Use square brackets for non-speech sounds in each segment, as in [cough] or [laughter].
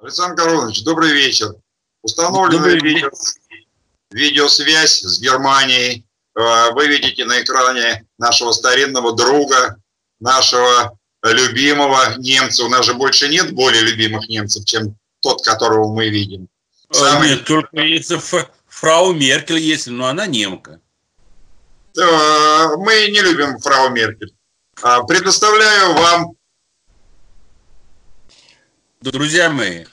Александр Карлович, добрый вечер. Установлена добрый видео, видеосвязь с Германией. Э, вы видите на экране нашего старинного друга, нашего любимого немца. У нас же больше нет более любимых немцев, чем тот, которого мы видим. А, Самый... Нет, только если фрау Меркель есть, но она немка. Э, мы не любим фрау Меркель. А, предоставляю вам Друзья мои,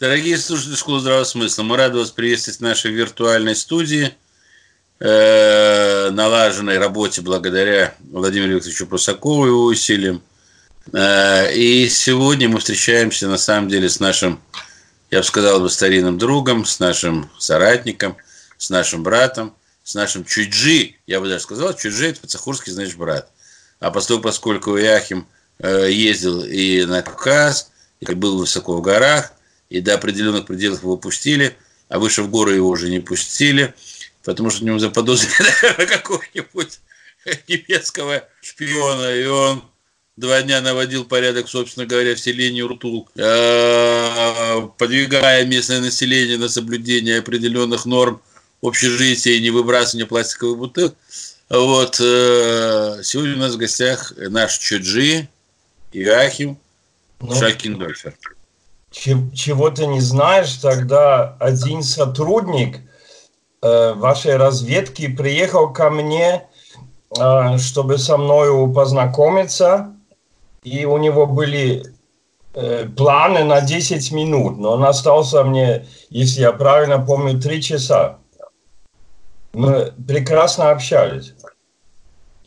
дорогие слушатели Школы Здравого Смысла, мы рады вас приветствовать в нашей виртуальной студии, э, налаженной работе благодаря Владимиру Викторовичу Прусакову и его усилиям. Э, и сегодня мы встречаемся на самом деле с нашим, я бы сказал бы, старинным другом, с нашим соратником, с нашим братом, с нашим Чуджи, я бы даже сказал, Чуджи это по-цахурски значит брат. А поскольку, поскольку Яхим э, ездил и на Кавказ, и был высоко в горах, и до определенных пределов его пустили, а выше в горы его уже не пустили, потому что у него заподозрили [laughs] какого-нибудь немецкого шпиона, и он два дня наводил порядок, собственно говоря, в селении Уртул, э, подвигая местное население на соблюдение определенных норм общежития и не выбрасывание пластиковых бутылок. Вот. Э, сегодня у нас в гостях наш Чуджи, Иахим, ну, Шакиндольфер. Чего ты не знаешь, тогда один сотрудник э, вашей разведки приехал ко мне, э, чтобы со мною познакомиться, и у него были э, планы на 10 минут, но он остался мне, если я правильно помню, 3 часа. Мы прекрасно общались.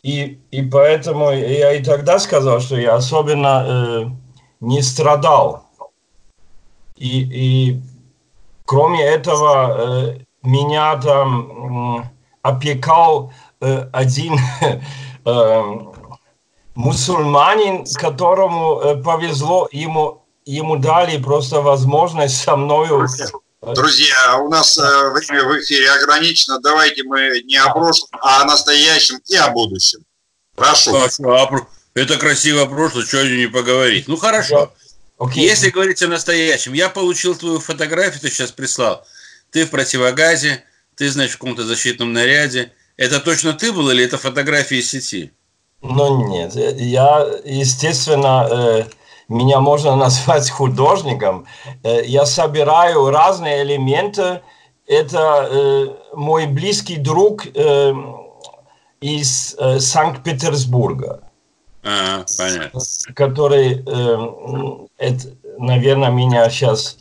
И, и поэтому я и тогда сказал, что я особенно э, не страдал. И, и кроме этого, э, меня там э, опекал э, один [laughs] э, мусульманин, которому э, повезло, ему, ему дали просто возможность со мною Друзья, у нас э, время в эфире ограничено. Давайте мы не о прошлом, а о настоящем и о будущем. Прошу. Хорошо. Это красивое прошлое, что не поговорить. Ну хорошо. Okay. Если говорить о настоящем, я получил твою фотографию, ты сейчас прислал. Ты в противогазе, ты, значит, в каком-то защитном наряде. Это точно ты был или это фотография из сети? Ну нет, я, естественно, э, меня можно [laughs] назвать художником. Э, я собираю разные элементы. Это э, мой близкий друг э, из э, Санкт-Петербурга. А, понятно. Который, э, это, наверное, меня сейчас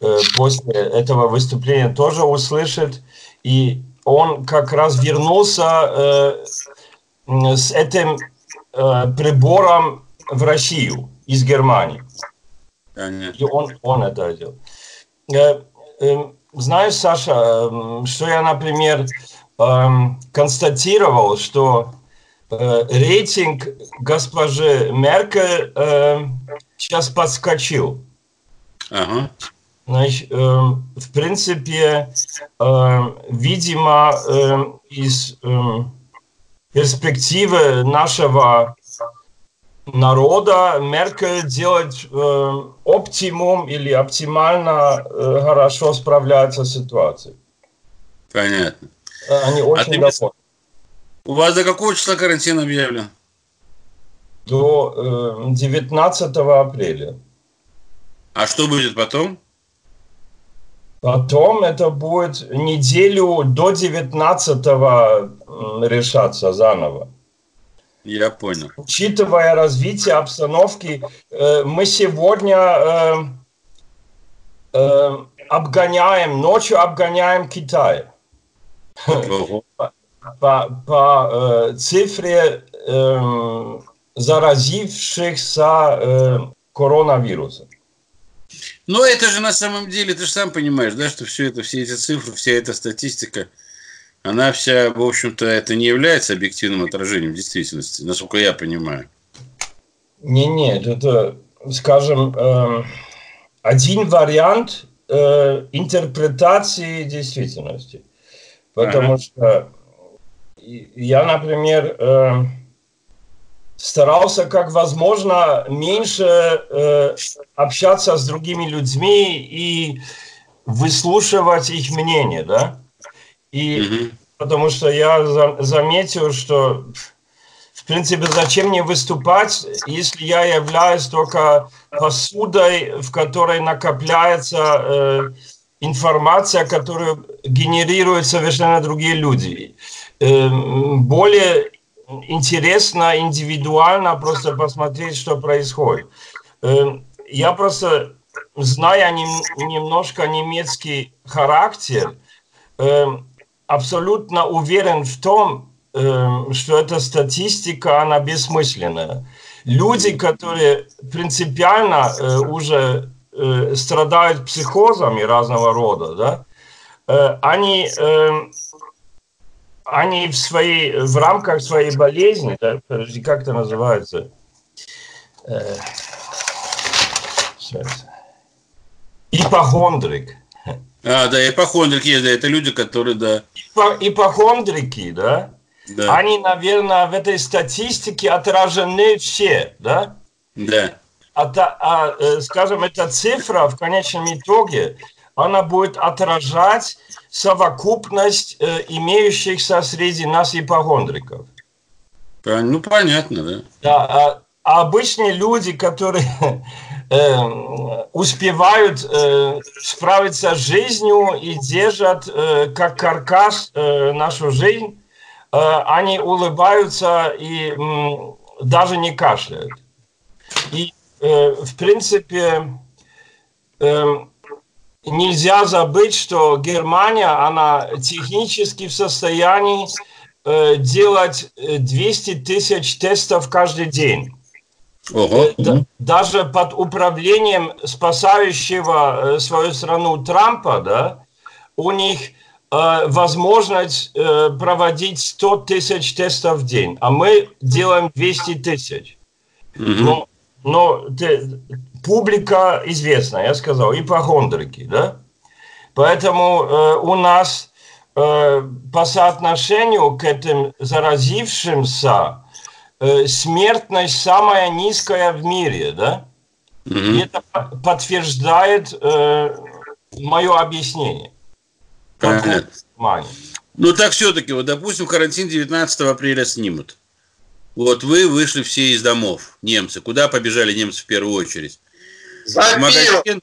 э, после этого выступления тоже услышит. И он как раз вернулся э, с этим э, прибором в Россию из Германии. Понятно. И он, он это делал. Э, э, знаешь, Саша, э, что я, например, э, констатировал, что рейтинг госпожи Меркель э, сейчас подскочил. Ага. Значит, э, в принципе, э, видимо, э, из э, перспективы нашего народа Меркель делает э, оптимум или оптимально э, хорошо справляется с ситуацией. Понятно. Они очень а довольны. У вас до какого числа карантин объявлен? До э, 19 апреля. А что будет потом? Потом это будет неделю до 19 решаться заново. Я понял. Учитывая развитие обстановки, э, мы сегодня э, э, обгоняем, ночью обгоняем Китай по, по э, цифре э, заразившихся э, коронавирусом. Но это же на самом деле, ты же сам понимаешь, да, что все это, все эти цифры, вся эта статистика, она вся, в общем-то, это не является объективным отражением действительности, насколько я понимаю. Не, нет, это, скажем, э, один вариант э, интерпретации действительности. Потому ага. что я, например, э, старался как возможно меньше э, общаться с другими людьми и выслушивать их мнение, да. И mm-hmm. потому что я за, заметил, что в принципе зачем мне выступать, если я являюсь только посудой, в которой накопляется э, информация, которую генерируют совершенно другие люди. Э, более интересно индивидуально просто посмотреть, что происходит. Э, я просто, зная немножко немецкий характер, э, абсолютно уверен в том, что эта статистика, она бессмысленная. Люди, которые принципиально уже страдают психозами разного рода, да, они они в своей, в рамках своей болезни, да, подожди, как это называется? Э, ипохондрик. А, да, ипохондрики есть, да, это люди, которые, да. Ипо, ипохондрики, да? да, они, наверное, в этой статистике отражены все, да? Да. А, а, э, скажем, эта цифра в конечном итоге, она будет отражать совокупность э, имеющихся среди нас ипохондриков. Ну, понятно, да. Да, а, а обычные люди, которые [laughs] э, успевают э, справиться с жизнью и держат э, как каркас э, нашу жизнь, э, они улыбаются и э, даже не кашляют. И, э, в принципе, э, нельзя забыть, что Германия, она технически в состоянии э, делать 200 э, тысяч тестов каждый день. Ого. Э, даже под управлением спасающего свою страну Трампа, да, у них э, возможность э, проводить 100 тысяч тестов в день, а мы делаем 200 тысяч. Угу. Но, но ты, публика известная, я сказал, ипохондрики, да? Поэтому э, у нас э, по соотношению к этим заразившимся э, смертность самая низкая в мире, да? Угу. И это подтверждает э, мое объяснение. Ну так все-таки, вот допустим, карантин 19 апреля снимут. Вот вы вышли все из домов, немцы. Куда побежали немцы в первую очередь? В магазин,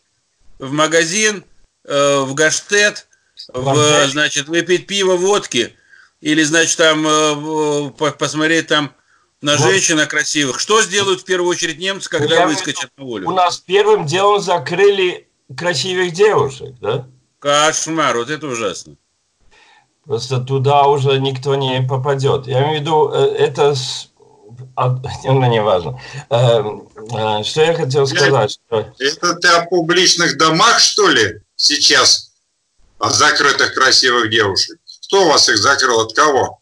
в, магазин, э, в Гаштет, в, значит, выпить пиво, водки, или, значит, там э, посмотреть там на вот. женщин красивых. Что сделают в первую очередь немцы, когда Я выскочат на улицу? У нас первым делом закрыли красивых девушек, да? Кошмар, вот это ужасно. Просто туда уже никто не попадет. Я имею в виду, э, это ну, не важно. Эм, э, что я хотел сказать? Что... Это ты о публичных домах, что ли, сейчас? О закрытых красивых девушек? Кто у вас их закрыл? От кого?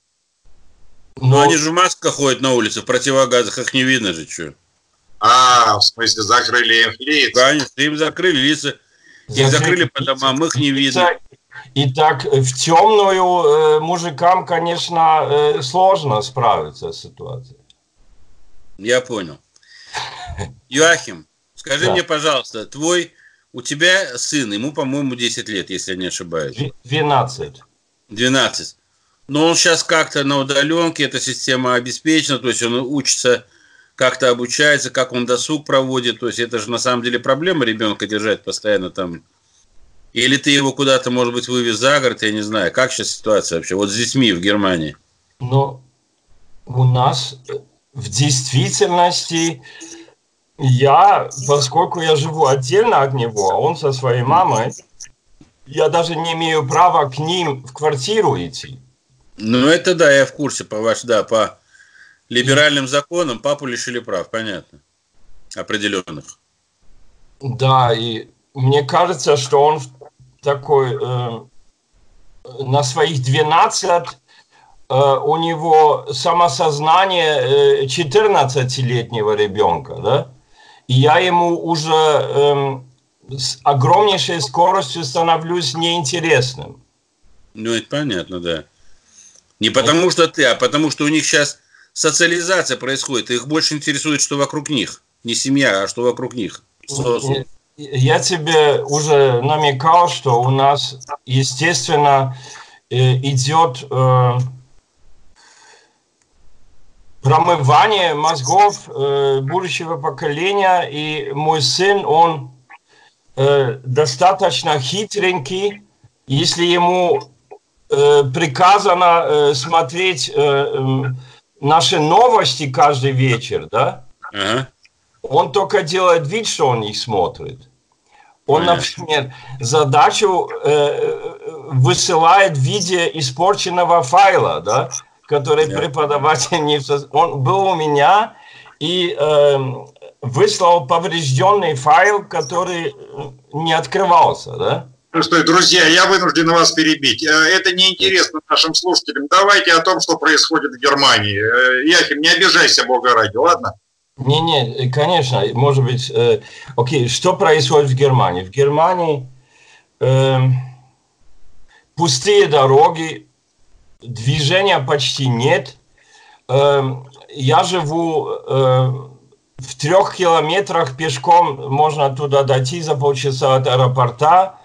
Ну, ну они же в масках ходят на улице, в противогазах, их не видно же, что. А, в смысле, закрыли им лица? Конечно, им закрыли лица. Их закрыли по домам, их не видно. И так в темную э, мужикам, конечно, э, сложно справиться с ситуацией. Я понял. Юахим, скажи да. мне, пожалуйста, твой, у тебя сын, ему, по-моему, 10 лет, если я не ошибаюсь. 12. 12. Но он сейчас как-то на удаленке, эта система обеспечена, то есть он учится, как-то обучается, как он досуг проводит. То есть это же на самом деле проблема ребенка держать постоянно там. Или ты его куда-то, может быть, вывез за город, я не знаю. Как сейчас ситуация вообще? Вот с детьми в Германии. Ну, у нас в действительности я, поскольку я живу отдельно от него, а он со своей мамой, я даже не имею права к ним в квартиру идти. Ну, это да, я в курсе, по ваш, да, по либеральным законам папу лишили прав, понятно, определенных. Да, и мне кажется, что он такой э, на своих 12 Э, у него самосознание 14-летнего э, ребенка, да, и я ему уже эм, с огромнейшей скоростью становлюсь неинтересным. Ну, это понятно, да. Не потому что ты, а потому что у них сейчас социализация происходит. Их больше интересует, что вокруг них. Не семья, а что вокруг них. Я тебе уже намекал, что у нас, естественно, э, идет э, промывание мозгов э, будущего поколения, и мой сын, он достаточно хитренький, если ему приказано смотреть наши новости каждый вечер, да? Ага. Он только делает вид, что он их смотрит. Он, Понятно. например, задачу э, высылает в виде испорченного файла, да, который yeah. преподаватель не... Он был у меня и э, выслал поврежденный файл, который не открывался, да. Ну что, друзья, я вынужден вас перебить. Э, это неинтересно нашим слушателям. Давайте о том, что происходит в Германии. Э, Яхим, не обижайся, Бога ради, ладно? Не-не, конечно, может быть. Э, окей, что происходит в Германии? В Германии э, пустые дороги, движения почти нет. Э, я живу э, в трех километрах пешком, можно туда дойти за полчаса от аэропорта.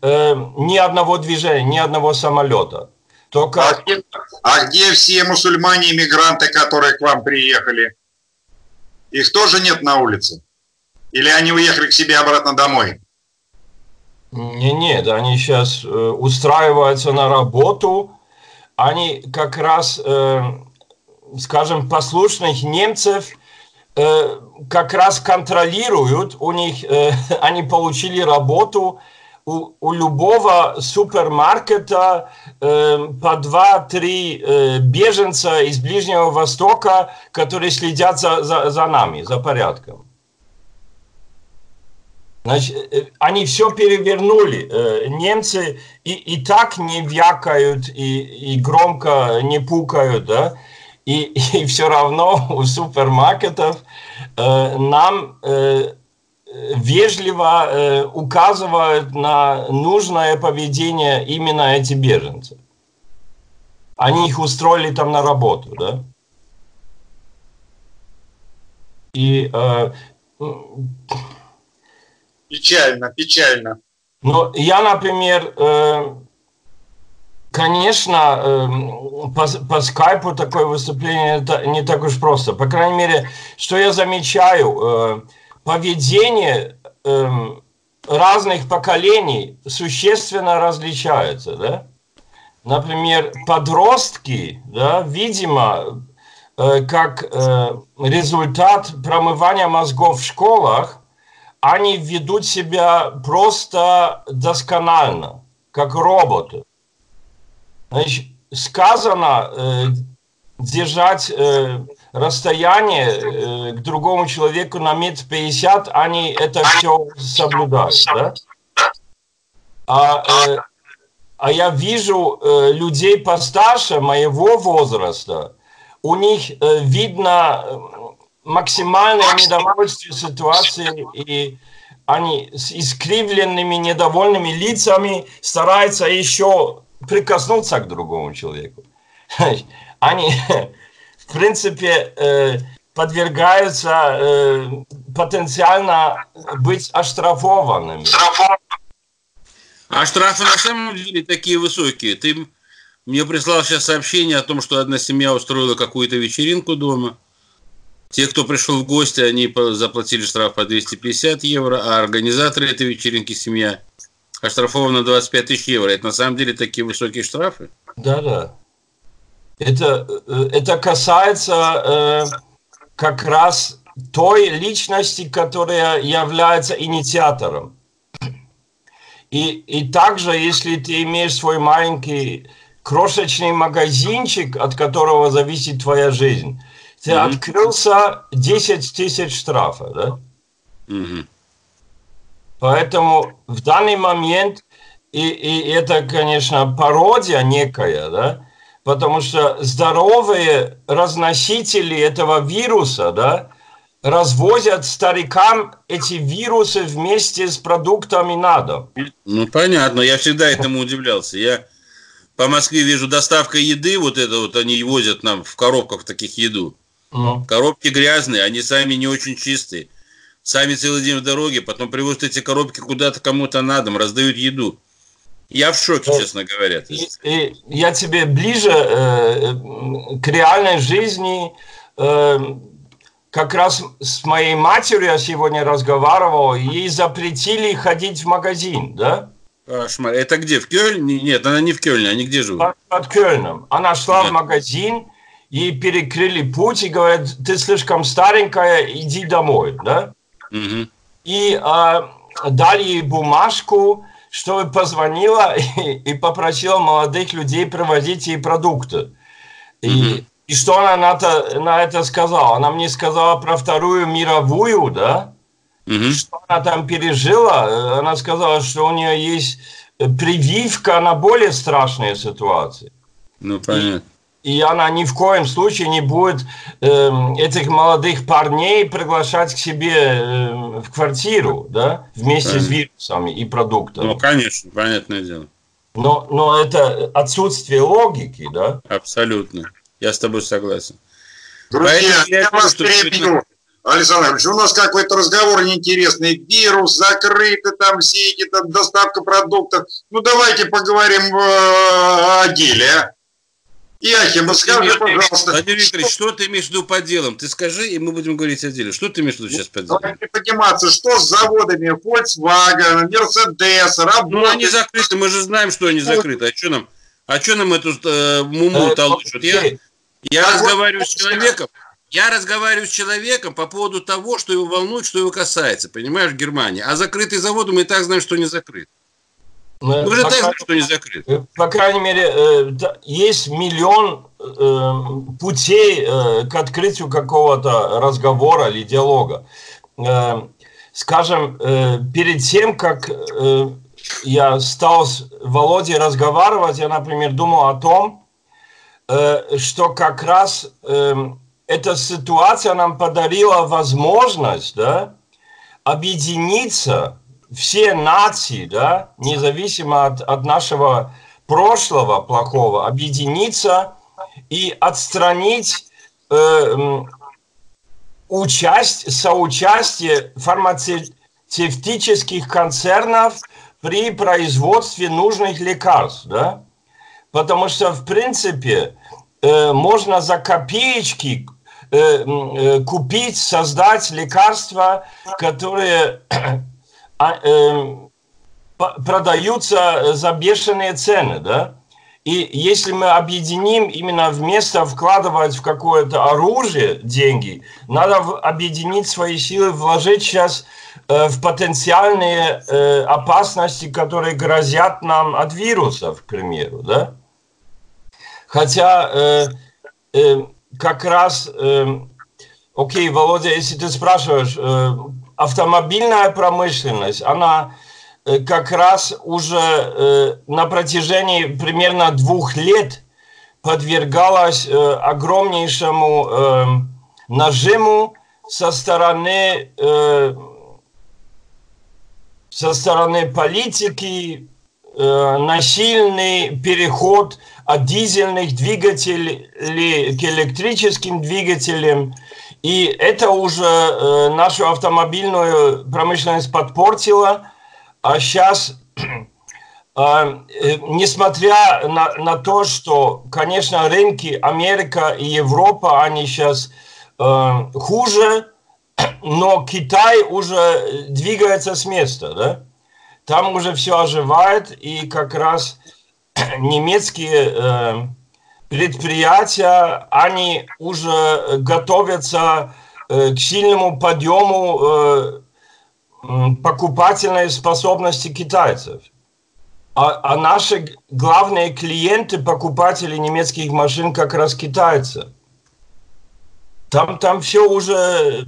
Э, ни одного движения, ни одного самолета. Только... А, где, а где все мусульмане-иммигранты, которые к вам приехали? Их тоже нет на улице? Или они уехали к себе обратно домой? Не, нет, они сейчас э, устраиваются на работу. Они как раз, э, скажем, послушных немцев э, как раз контролируют. У них, э, [laughs] они получили работу у, у любого супермаркета э, по два-три э, беженца из Ближнего Востока, которые следят за, за, за нами, за порядком. Значит, э, они все перевернули. Э, немцы и, и так не вякают, и, и громко не пукают, да? И, [laughs] и все равно у супермаркетов э, нам э, вежливо э, указывают на нужное поведение именно эти беженцы. Они их устроили там на работу, да? И э, печально, печально. Ну, я, например, э, конечно, э, по, по скайпу такое выступление не так уж просто. По крайней мере, что я замечаю, э, поведение э, разных поколений существенно различается, да? Например, подростки, да, видимо, э, как э, результат промывания мозгов в школах, они ведут себя просто досконально, как роботы. Значит, сказано э, держать э, расстояние э, к другому человеку на метр пятьдесят, они это все соблюдают, да? А, э, а я вижу э, людей постарше моего возраста, у них э, видно э, максимальное недовольствие ситуации, и они с искривленными, недовольными лицами стараются еще прикоснуться к другому человеку. [laughs] Они в принципе, э, подвергаются э, потенциально быть оштрафованными. А штрафы на самом деле такие высокие. Ты мне прислал сейчас сообщение о том, что одна семья устроила какую-то вечеринку дома. Те, кто пришел в гости, они заплатили штраф по 250 евро, а организаторы этой вечеринки, семья, оштрафованы 25 тысяч евро. Это на самом деле такие высокие штрафы? Да, да. Это, э, это касается э, как раз той личности, которая является инициатором. И, и также, если ты имеешь свой маленький крошечный магазинчик, от которого зависит твоя жизнь, ты mm-hmm. открылся 10 тысяч штрафа, да? Mm-hmm. Поэтому в данный момент, и, и это, конечно, пародия некая, да, потому что здоровые разносители этого вируса, да, развозят старикам эти вирусы вместе с продуктами на дом. Ну, понятно, я всегда этому удивлялся. Я по Москве вижу доставка еды, вот это вот они возят нам в коробках таких еду. Ну. Коробки грязные, они сами не очень чистые. Сами целый день в дороге, потом привозят эти коробки куда-то кому-то на дом, раздают еду. Я в шоке, э, честно говоря. И, и я тебе ближе э, к реальной жизни. Э, как раз с моей матерью я сегодня разговаривал, ей запретили ходить в магазин, да? Кошмар. Это где? В Кёльне? Нет, она не в Кёльне, они где живут? Под, под Кёльном. Она шла да. в магазин, ей перекрыли путь и говорят, ты слишком старенькая, иди домой, да? Угу. И а, дали ей бумажку, чтобы позвонила [laughs] и, и попросила молодых людей привозить ей продукты. И, угу. и что она на это, на это сказала? Она мне сказала про Вторую мировую, да? Угу. Что она там пережила? Она сказала, что у нее есть прививка на более страшные ситуации. Ну, понятно. И, и она ни в коем случае не будет э, этих молодых парней приглашать к себе э, в квартиру, да, вместе понятно. с вирусами и продуктами. Ну, конечно, понятное дело. Но, но это отсутствие логики, да? Абсолютно. Я с тобой согласен. Друзья, Поэтому я, я вас перебью. Александр Ильич, у нас какой-то разговор неинтересный. Вирус, закрыты там все эти, там, доставка продуктов. Ну, давайте поговорим э, о деле, а? Яхим, ну скажи, пожалуйста. Владимир Викторович, что... что ты имеешь в виду по делам? Ты скажи, и мы будем говорить о деле. Что ты имеешь в виду сейчас по делам? Давайте подниматься. Что с заводами Volkswagen, Mercedes, работают? Ну, они закрыты, мы же знаем, что они закрыты. А что нам, а что нам эту э, муму э, толочат? Я, я разговариваю с человеком, я разговариваю с человеком по поводу того, что его волнует, что его касается. Понимаешь, Германия. А закрытый завод, мы и так знаем, что не закрыт. Мы ну, уже так что не закрыт. Э, по крайней мере, э, есть миллион э, путей к открытию какого-то разговора или диалога. Скажем, перед тем, как я стал с Володей разговаривать, я, например, думал о том, что как раз эта ситуация нам подарила возможность да, объединиться, все нации, да, независимо от, от нашего прошлого плохого, объединиться и отстранить э, участь, соучастие фармацевтических концернов при производстве нужных лекарств. Да? Потому что, в принципе, э, можно за копеечки Э, э, купить, создать лекарства, которые продаются за бешеные цены, да? И если мы объединим именно вместо вкладывать в какое-то оружие деньги, надо объединить свои силы, вложить сейчас в потенциальные опасности, которые грозят нам от вирусов, к примеру, да? Хотя как раз, э, окей, Володя, если ты спрашиваешь, э, автомобильная промышленность, она э, как раз уже э, на протяжении примерно двух лет подвергалась э, огромнейшему э, нажиму со стороны со стороны политики, насильный переход от дизельных двигателей к электрическим двигателям. И это уже э, нашу автомобильную промышленность подпортило. А сейчас, э, [clears throat] э, несмотря на, на то, что, конечно, рынки Америка и Европа, они сейчас э, хуже, [clears throat] но Китай уже двигается с места, да? Там уже все оживает, и как раз [clears throat] немецкие э, предприятия, они уже готовятся э, к сильному подъему э, покупательной способности китайцев. А, а наши главные клиенты, покупатели немецких машин, как раз китайцы. Там, там все уже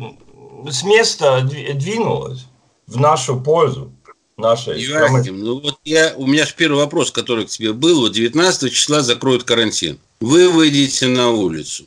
с места двинулось в нашу пользу нашей Ивахим, ну вот я, у меня же первый вопрос, который к тебе был. Вот 19 числа закроют карантин. Вы выйдете на улицу.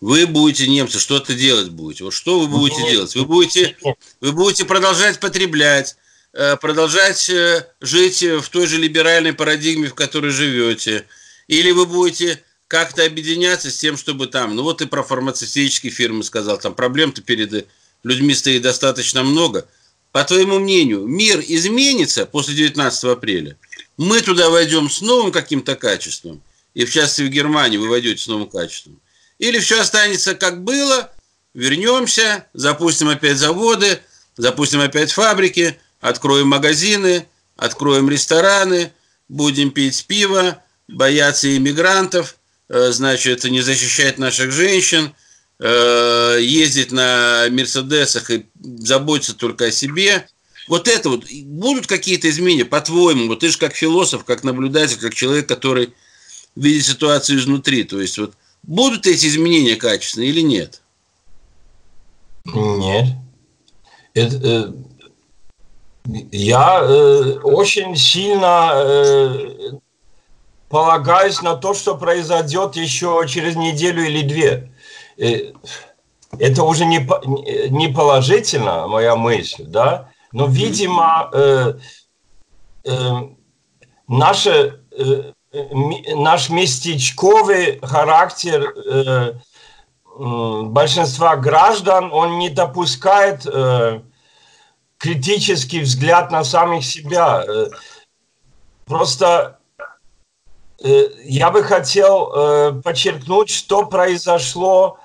Вы будете, немцы, что-то делать будете. Вот что вы будете нет, делать? Вы будете, вы будете продолжать потреблять, э, продолжать э, жить в той же либеральной парадигме, в которой живете. Или вы будете как-то объединяться с тем, чтобы там, ну вот ты про фармацевтические фирмы сказал, там проблем-то перед людьми стоит достаточно много. По твоему мнению, мир изменится после 19 апреля? Мы туда войдем с новым каким-то качеством, и в частности в Германии вы войдете с новым качеством. Или все останется как было, вернемся, запустим опять заводы, запустим опять фабрики, откроем магазины, откроем рестораны, будем пить пиво, бояться иммигрантов, э, значит, не защищать наших женщин, э, ездить на Мерседесах и заботиться только о себе. Вот это вот, будут какие-то изменения, по-твоему, вот ты же как философ, как наблюдатель, как человек, который видит ситуацию изнутри, то есть вот будут эти изменения качественные или нет? Нет. Это, э, я э, очень сильно э, полагаюсь на то, что произойдет еще через неделю или две. Э, это уже не, не положительно, моя мысль, да, но, видимо, э, э, наше, э, наш местечковый характер э, большинства граждан, он не допускает э, критический взгляд на самих себя. Э, просто э, я бы хотел э, подчеркнуть, что произошло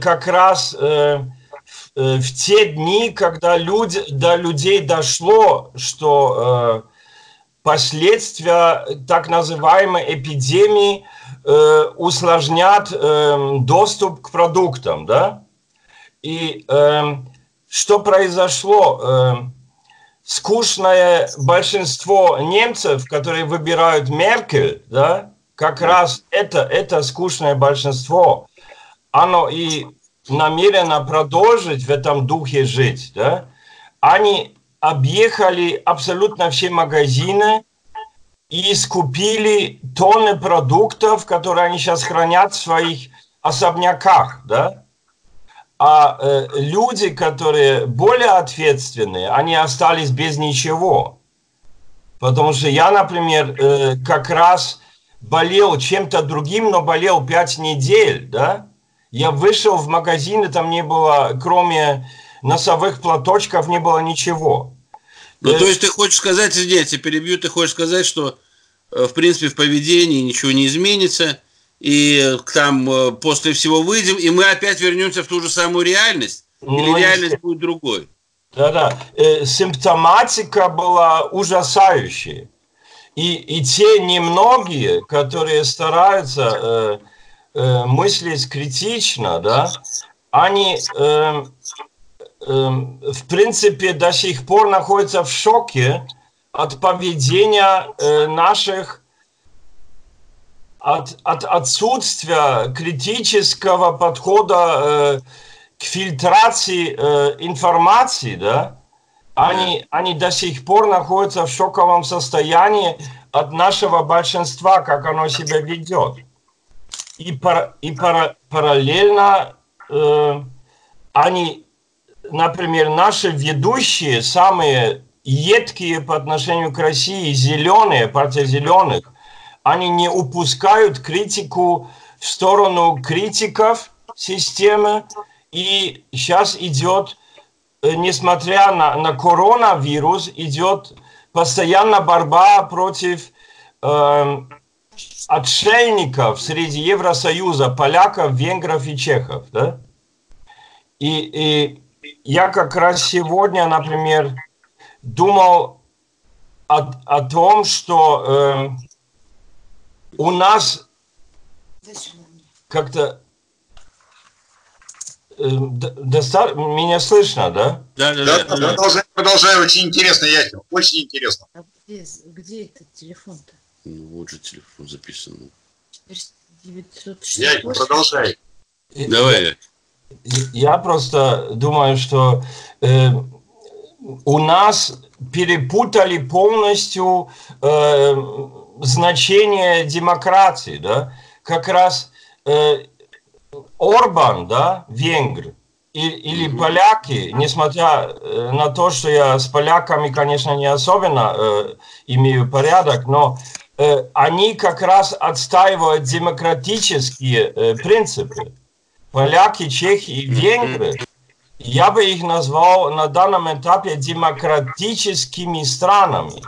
как раз в те дни, когда люди, до людей дошло, что последствия так называемой эпидемии усложнят доступ к продуктам, да? И что произошло? Эм, скучное большинство немцев, которые выбирают Меркель, да, как раз это, это скучное большинство, оно и намерено продолжить в этом духе жить, да, они объехали абсолютно все магазины и скупили тонны продуктов, которые они сейчас хранят в своих особняках, да, а э, люди, которые более ответственные, они остались без ничего. Потому что я, например, э, как раз болел чем-то другим, но болел пять недель, да? Я вышел в магазин, и там не было, кроме носовых платочков, не было ничего. Ну, то есть ты хочешь сказать, извини, я тебя перебью, ты хочешь сказать, что, э, в принципе, в поведении ничего не изменится, и там э, после всего выйдем, и мы опять вернемся в ту же самую реальность? Ну, Или реальность будет другой? Да-да. Э, симптоматика была ужасающая. И, и те немногие, которые стараются э, э, мыслить критично, да, они, э, э, в принципе, до сих пор находятся в шоке от поведения э, наших от, от отсутствия критического подхода э, к фильтрации э, информации, да, они, они до сих пор находятся в шоковом состоянии от нашего большинства, как оно себя ведет. И, пар, и пар, параллельно э, они, например, наши ведущие, самые едкие по отношению к России, зеленые, партия зеленых, они не упускают критику в сторону критиков системы. И сейчас идет, э, несмотря на, на коронавирус, идет постоянно борьба против э, отшельников среди Евросоюза, поляков, венгров и чехов. Да? И, и я как раз сегодня, например, думал о, о том, что э, у нас как-то э, доста... меня слышно, да? Да, да, да. да, да. Продолжай, продолжай, очень интересно, Яхин, очень интересно. А где, где этот телефон-то? Ну, вот же телефон записан. 968. Яхин, продолжай. Давай. Я просто думаю, что э, у нас перепутали полностью э, значение демократии, да, как раз э, Орбан, да, венгр, и, или поляки, несмотря э, на то, что я с поляками, конечно, не особенно э, имею порядок, но э, они как раз отстаивают демократические э, принципы. Поляки, чехи и венгры, я бы их назвал на данном этапе демократическими странами.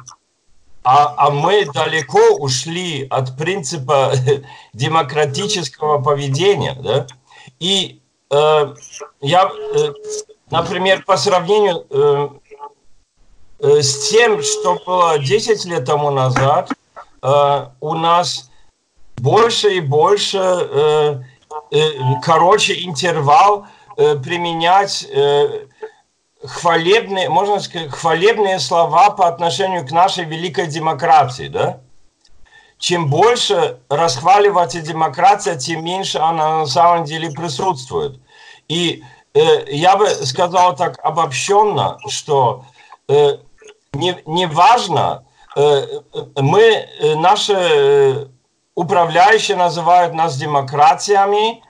А, а мы далеко ушли от принципа [laughs] демократического поведения. Да? И э, я, э, например, по сравнению э, э, с тем, что было 10 лет тому назад, э, у нас больше и больше, э, короче, интервал э, применять э, хвалебные, можно сказать, хвалебные слова по отношению к нашей великой демократии, да? Чем больше расхваливается демократия, тем меньше она на самом деле присутствует. И э, я бы сказал так обобщенно, что э, не, не важно, э, мы, э, наши э, управляющие называют нас демократиями,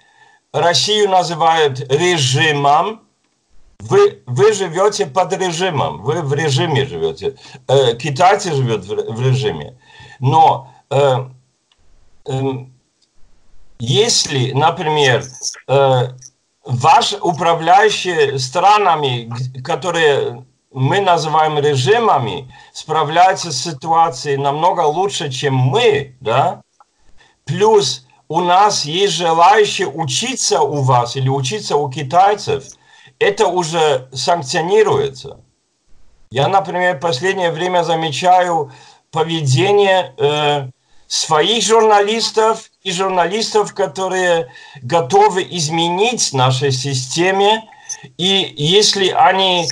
Россию называют режимом, вы, вы живете под режимом, вы в режиме живете. Э, китайцы живут в, в режиме. Но э, э, если, например, э, ваши управляющие странами, которые мы называем режимами, справляются с ситуацией намного лучше, чем мы, да, плюс у нас есть желающие учиться у вас или учиться у китайцев – это уже санкционируется. Я, например, в последнее время замечаю поведение э, своих журналистов и журналистов, которые готовы изменить нашей системе. И если они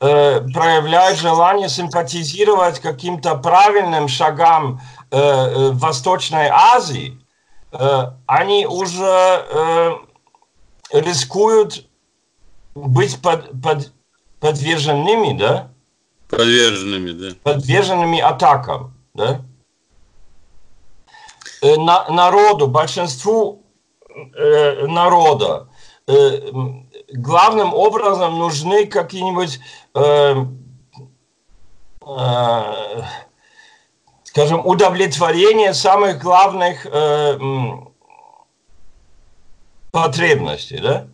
э, проявляют желание симпатизировать каким-то правильным шагам э, э Восточной Азии, э, они уже э, рискуют быть под, под, подверженными, да? Подверженными, да. Подверженными атакам, да? На, народу, большинству э, народа э, главным образом нужны какие-нибудь, э, э, скажем, удовлетворение самых главных э, потребностей, да?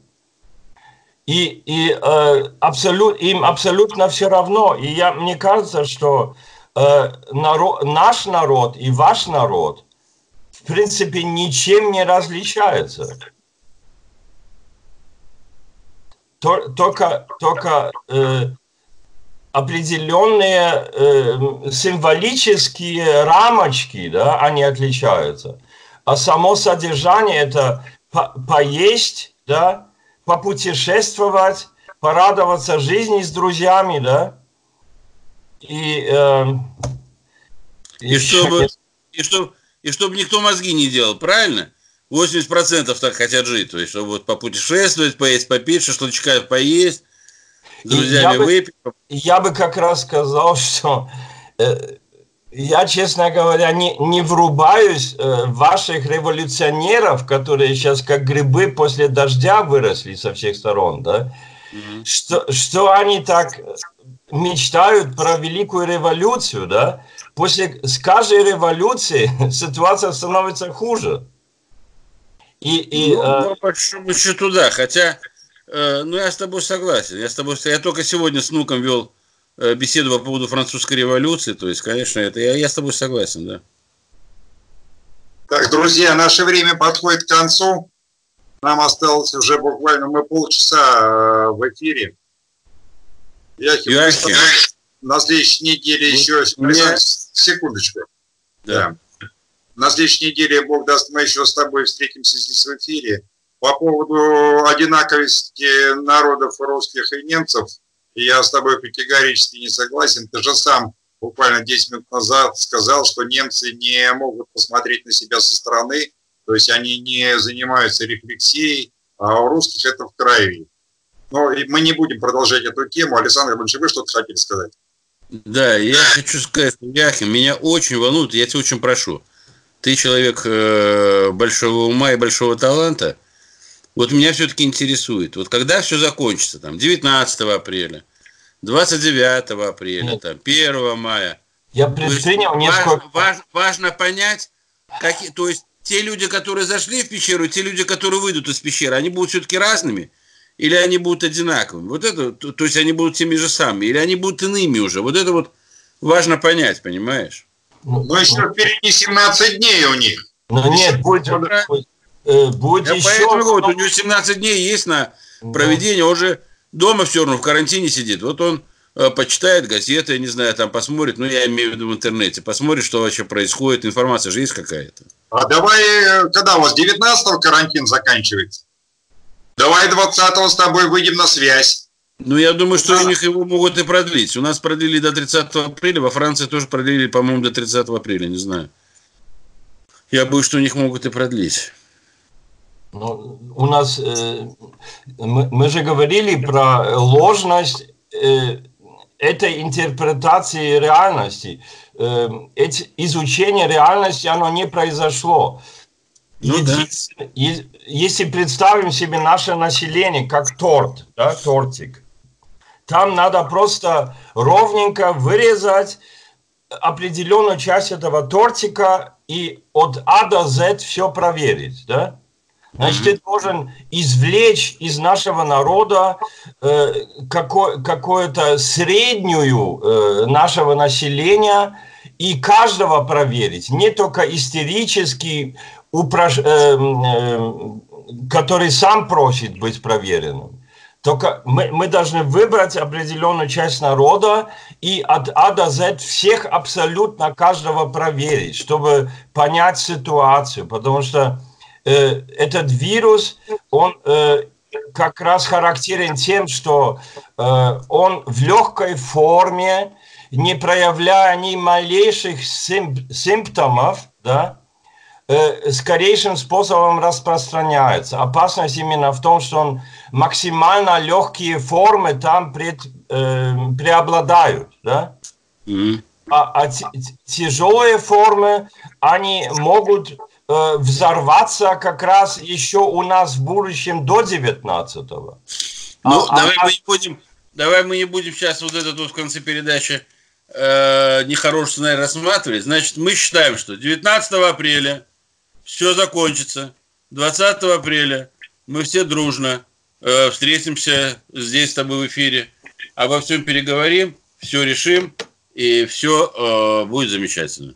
и, и э, абсолют, им абсолютно все равно. И я, мне кажется, что э, народ, наш народ и ваш народ в принципе ничем не различаются. Только, только э, определенные э, символические рамочки, да, они отличаются. А само содержание это по поесть, да, попутешествовать, порадоваться жизни с друзьями, да? И, э, и, и, чтобы, и, чтобы, и чтобы никто мозги не делал, правильно? 80% так хотят жить, то есть, чтобы вот попутешествовать, поесть, попить, шашлычка поесть, с друзьями я выпить. Бы, я бы как раз сказал, [laughs] что э, я, честно говоря, не, не врубаюсь э, ваших революционеров, которые сейчас как грибы после дождя выросли со всех сторон, да? Mm-hmm. Что, что они так мечтают про великую революцию, да? После с каждой революции [laughs] ситуация становится хуже. И, и, ну, э... по большому счету, да. Хотя, э, ну, я с тобой согласен. Я с тобой, я только сегодня с внуком вел Э, беседу по поводу французской революции. То есть, конечно, это я, я с тобой согласен, да. Так, друзья, наше время подходит к концу. Нам осталось уже буквально мы полчаса э, в эфире. Яхим, Яхим. на следующей неделе вот еще... Меня... Секундочку. Да. да. На следующей неделе, Бог даст, мы еще с тобой встретимся здесь в эфире. По поводу одинаковости народов русских и немцев – я с тобой категорически не согласен. Ты же сам буквально 10 минут назад сказал, что немцы не могут посмотреть на себя со стороны, то есть они не занимаются рефлексией, а у русских это в крови. Но мы не будем продолжать эту тему. Александр Иванович, вы что-то хотели сказать? Да, я хочу сказать, Яхин, меня очень волнует, я тебя очень прошу. Ты человек э, большого ума и большого таланта – вот меня все-таки интересует, вот когда все закончится, там, 19 апреля, 29 апреля, там, 1 мая, Я предпринял несколько... Важно, важно, важно понять, как, то есть те люди, которые зашли в пещеру, те люди, которые выйдут из пещеры, они будут все-таки разными? Или они будут одинаковыми? Вот это, то, то есть они будут теми же самыми? Или они будут иными уже? Вот это вот важно понять, понимаешь? Ну, Но еще впереди 17 дней у них. Ну нет, будет, будет, будет Я еще... Поэтому вот, у него 17 дней есть на проведение, он же дома все равно в карантине сидит. Вот он э, почитает газеты, я не знаю, там посмотрит, ну, я имею в виду в интернете, посмотрит, что вообще происходит, информация же есть какая-то. А давай, э, когда у вас 19-го карантин заканчивается? Давай 20-го с тобой выйдем на связь. Ну, я думаю, что да. у них его могут и продлить. У нас продлили до 30 апреля, во Франции тоже продлили, по-моему, до 30 апреля, не знаю. Я боюсь, что у них могут и продлить. Ну, у нас, э, мы, мы же говорили про ложность э, этой интерпретации реальности. Э, эти, изучение реальности, оно не произошло. Ну, да. Если представим себе наше население как торт, да, тортик, там надо просто ровненько вырезать определенную часть этого тортика и от А до Z все проверить, да? Значит, ты должен извлечь из нашего народа э, какую-то среднюю э, нашего населения и каждого проверить, не только истерический, упраж... э, э, который сам просит быть проверенным. Только мы, мы должны выбрать определенную часть народа и от А до Z всех абсолютно каждого проверить, чтобы понять ситуацию. Потому что этот вирус, он э, как раз характерен тем, что э, он в легкой форме, не проявляя ни малейших симп симптомов, да, э, скорейшим способом распространяется. Опасность именно в том, что он максимально легкие формы там пред, э, преобладают, да? Mm-hmm. А, а тяжелые формы, они могут э, взорваться как раз еще у нас в будущем до 19-го. Ну, а, давай, а, мы не будем, давай мы не будем сейчас вот этот вот в конце передачи э, нехороший сценарий рассматривать. Значит, мы считаем, что 19 апреля все закончится. 20 апреля мы все дружно э, встретимся здесь с тобой в эфире, обо всем переговорим, все решим, и все э, будет замечательно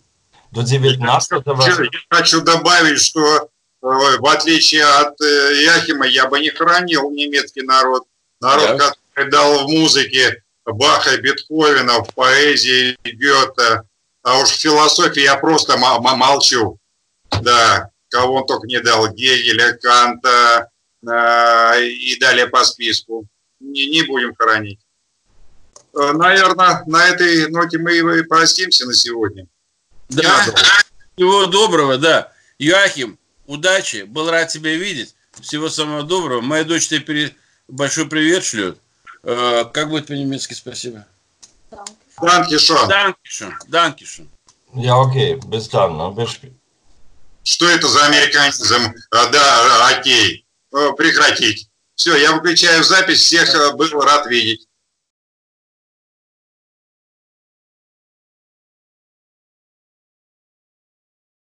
до 19 Я хочу добавить, что э, в отличие от э, Яхима, я бы не хранил немецкий народ. Народ, да. который дал в музыке Баха, Бетховена, в поэзии Гёте. А уж в философии я просто молчу. Да, кого он только не дал, Гегеля, Канта э, и далее по списку. Не, не будем хоронить. Наверное, на этой ноте мы и простимся на сегодня. Да, всего доброго, да. Юахим, удачи, был рад тебя видеть. Всего самого доброго. Моя дочь тебе перед... большой привет шлет. Э, как будет по-немецки спасибо? Данкишон. Данкишон. Данкишон. Я окей, без там, без... Что это за американизм? А, да, окей. Прекратить. Все, я выключаю запись. Всех э, был рад видеть.